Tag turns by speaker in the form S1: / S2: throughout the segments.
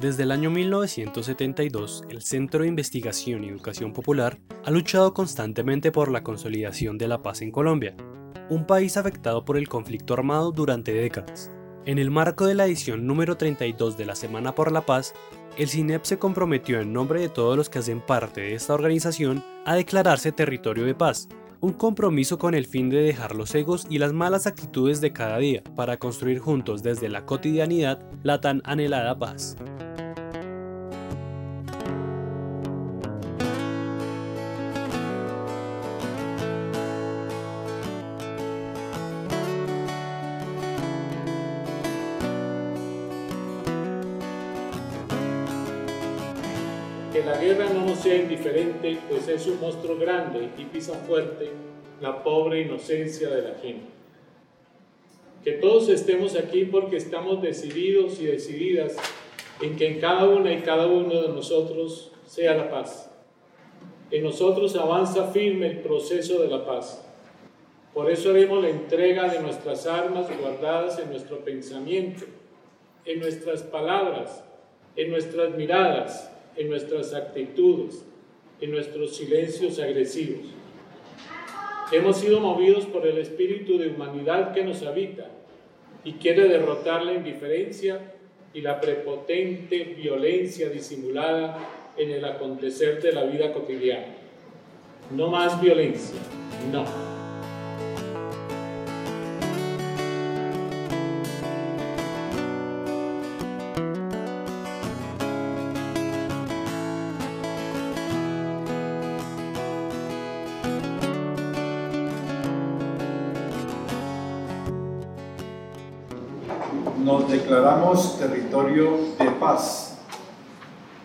S1: Desde el año 1972, el Centro de Investigación y Educación Popular ha luchado constantemente por la consolidación de la paz en Colombia, un país afectado por el conflicto armado durante décadas. En el marco de la edición número 32 de la Semana por la Paz, el CINEP se comprometió en nombre de todos los que hacen parte de esta organización a declararse territorio de paz, un compromiso con el fin de dejar los egos y las malas actitudes de cada día para construir juntos desde la cotidianidad la tan anhelada paz.
S2: Que la guerra no nos sea indiferente, pues es un monstruo grande y pisa fuerte la pobre inocencia de la gente. Que todos estemos aquí porque estamos decididos y decididas en que en cada una y cada uno de nosotros sea la paz. En nosotros avanza firme el proceso de la paz. Por eso haremos la entrega de nuestras armas guardadas en nuestro pensamiento, en nuestras palabras, en nuestras miradas, en nuestras actitudes, en nuestros silencios agresivos. Hemos sido movidos por el espíritu de humanidad que nos habita y quiere derrotar la indiferencia y la prepotente violencia disimulada en el acontecer de la vida cotidiana. No más violencia, no.
S3: Nos declaramos territorio de paz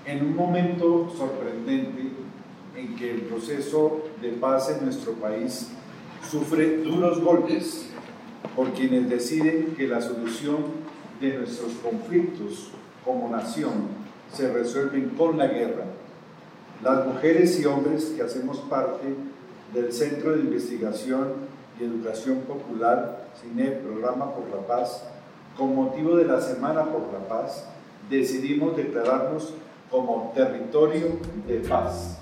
S3: en un momento sorprendente en que el proceso de paz en nuestro país sufre duros golpes por quienes deciden que la solución de nuestros conflictos como nación se resuelven con la guerra. Las mujeres y hombres que hacemos parte del Centro de Investigación y Educación Popular, CINE, Programa por la Paz, con motivo de la Semana por la Paz, decidimos declararnos como territorio de paz.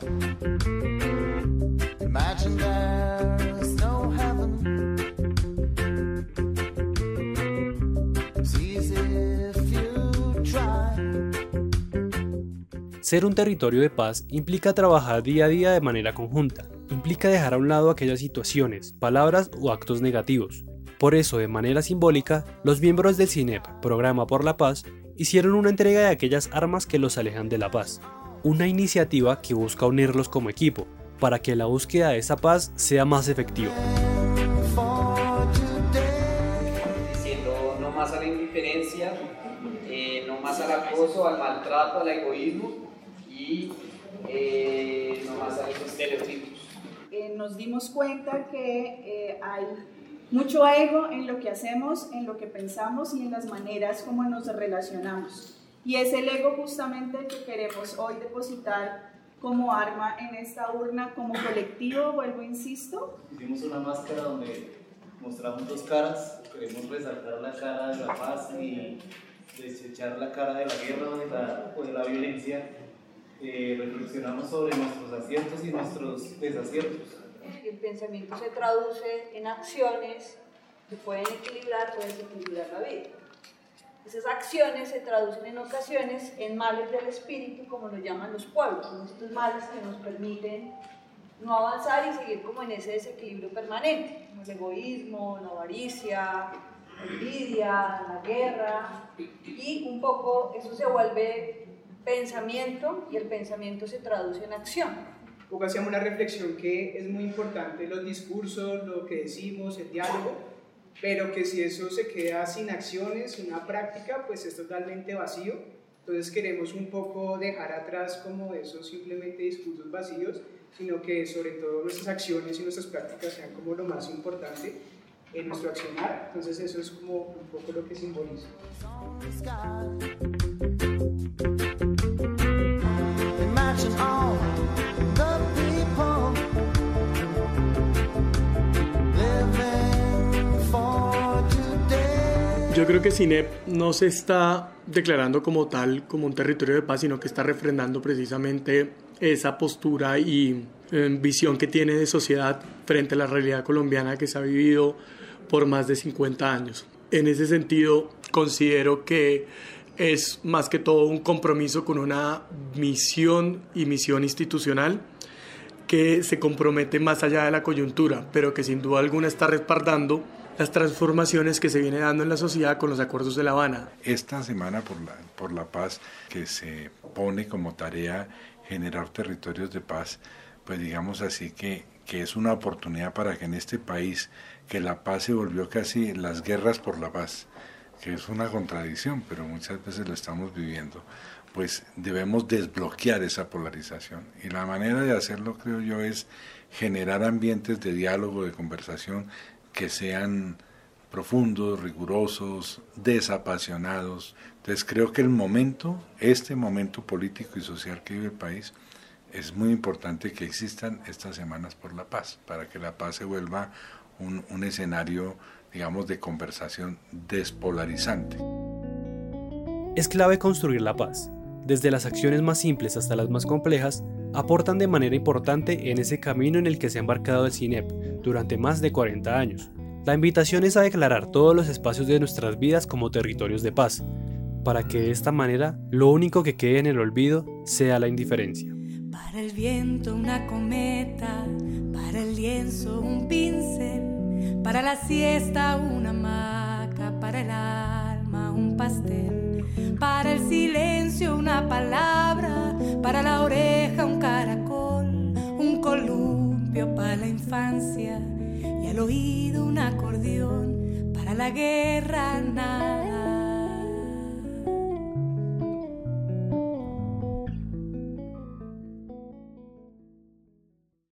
S1: Ser un territorio de paz implica trabajar día a día de manera conjunta, implica dejar a un lado aquellas situaciones, palabras o actos negativos, por eso, de manera simbólica, los miembros del CINEP, Programa por la Paz, hicieron una entrega de aquellas armas que los alejan de la paz, una iniciativa que busca unirlos como equipo, para que la búsqueda de esa paz sea más efectiva.
S4: Diciendo no más a la indiferencia, eh, no más al acoso, al maltrato, al egoísmo y eh, no más a los estereotipos.
S5: Eh, nos dimos cuenta que hay mucho ego en lo que hacemos, en lo que pensamos y en las maneras como nos relacionamos. Y es el ego justamente que queremos hoy depositar como arma en esta urna, como colectivo, vuelvo, insisto.
S6: Hicimos una máscara donde mostramos dos caras, queremos resaltar la cara de la paz y desechar la cara de la guerra de la, o de la violencia. Eh, reflexionamos sobre nuestros aciertos y nuestros desaciertos
S7: el pensamiento se traduce en acciones que pueden equilibrar, pueden desequilibrar la vida. Esas acciones se traducen en ocasiones en males del espíritu, como lo llaman los pueblos, son estos males que nos permiten no avanzar y seguir como en ese desequilibrio permanente, el egoísmo, la avaricia, la envidia, la guerra, y un poco eso se vuelve pensamiento y el pensamiento se traduce en acción
S8: poco hacíamos una reflexión que es muy importante, los discursos, lo que decimos, el diálogo, pero que si eso se queda sin acciones, sin una práctica, pues es totalmente vacío. Entonces queremos un poco dejar atrás como esos simplemente discursos vacíos, sino que sobre todo nuestras acciones y nuestras prácticas sean como lo más importante en nuestro accionar. Entonces eso es como un poco lo que simboliza.
S9: Yo creo que CINEP no se está declarando como tal, como un territorio de paz, sino que está refrendando precisamente esa postura y eh, visión que tiene de sociedad frente a la realidad colombiana que se ha vivido por más de 50 años. En ese sentido, considero que es más que todo un compromiso con una misión y misión institucional que se compromete más allá de la coyuntura, pero que sin duda alguna está respaldando las transformaciones que se viene dando en la sociedad con los acuerdos de La Habana.
S3: Esta semana por la, por la paz que se pone como tarea generar territorios de paz, pues digamos así que, que es una oportunidad para que en este país, que la paz se volvió casi las guerras por la paz, que es una contradicción, pero muchas veces lo estamos viviendo, pues debemos desbloquear esa polarización. Y la manera de hacerlo, creo yo, es generar ambientes de diálogo, de conversación, que sean profundos, rigurosos, desapasionados. Entonces creo que el momento, este momento político y social que vive el país, es muy importante que existan estas semanas por la paz, para que la paz se vuelva un, un escenario, digamos, de conversación despolarizante.
S1: Es clave construir la paz. Desde las acciones más simples hasta las más complejas, aportan de manera importante en ese camino en el que se ha embarcado el CINEP durante más de 40 años. La invitación es a declarar todos los espacios de nuestras vidas como territorios de paz, para que de esta manera lo único que quede en el olvido sea la indiferencia.
S10: Para el viento una cometa, para el lienzo un pincel, para la siesta una hamaca, para el un pastel, para el silencio una palabra, para la oreja un caracol, un columpio para la infancia. Y al oído un acordeón, para la guerra nada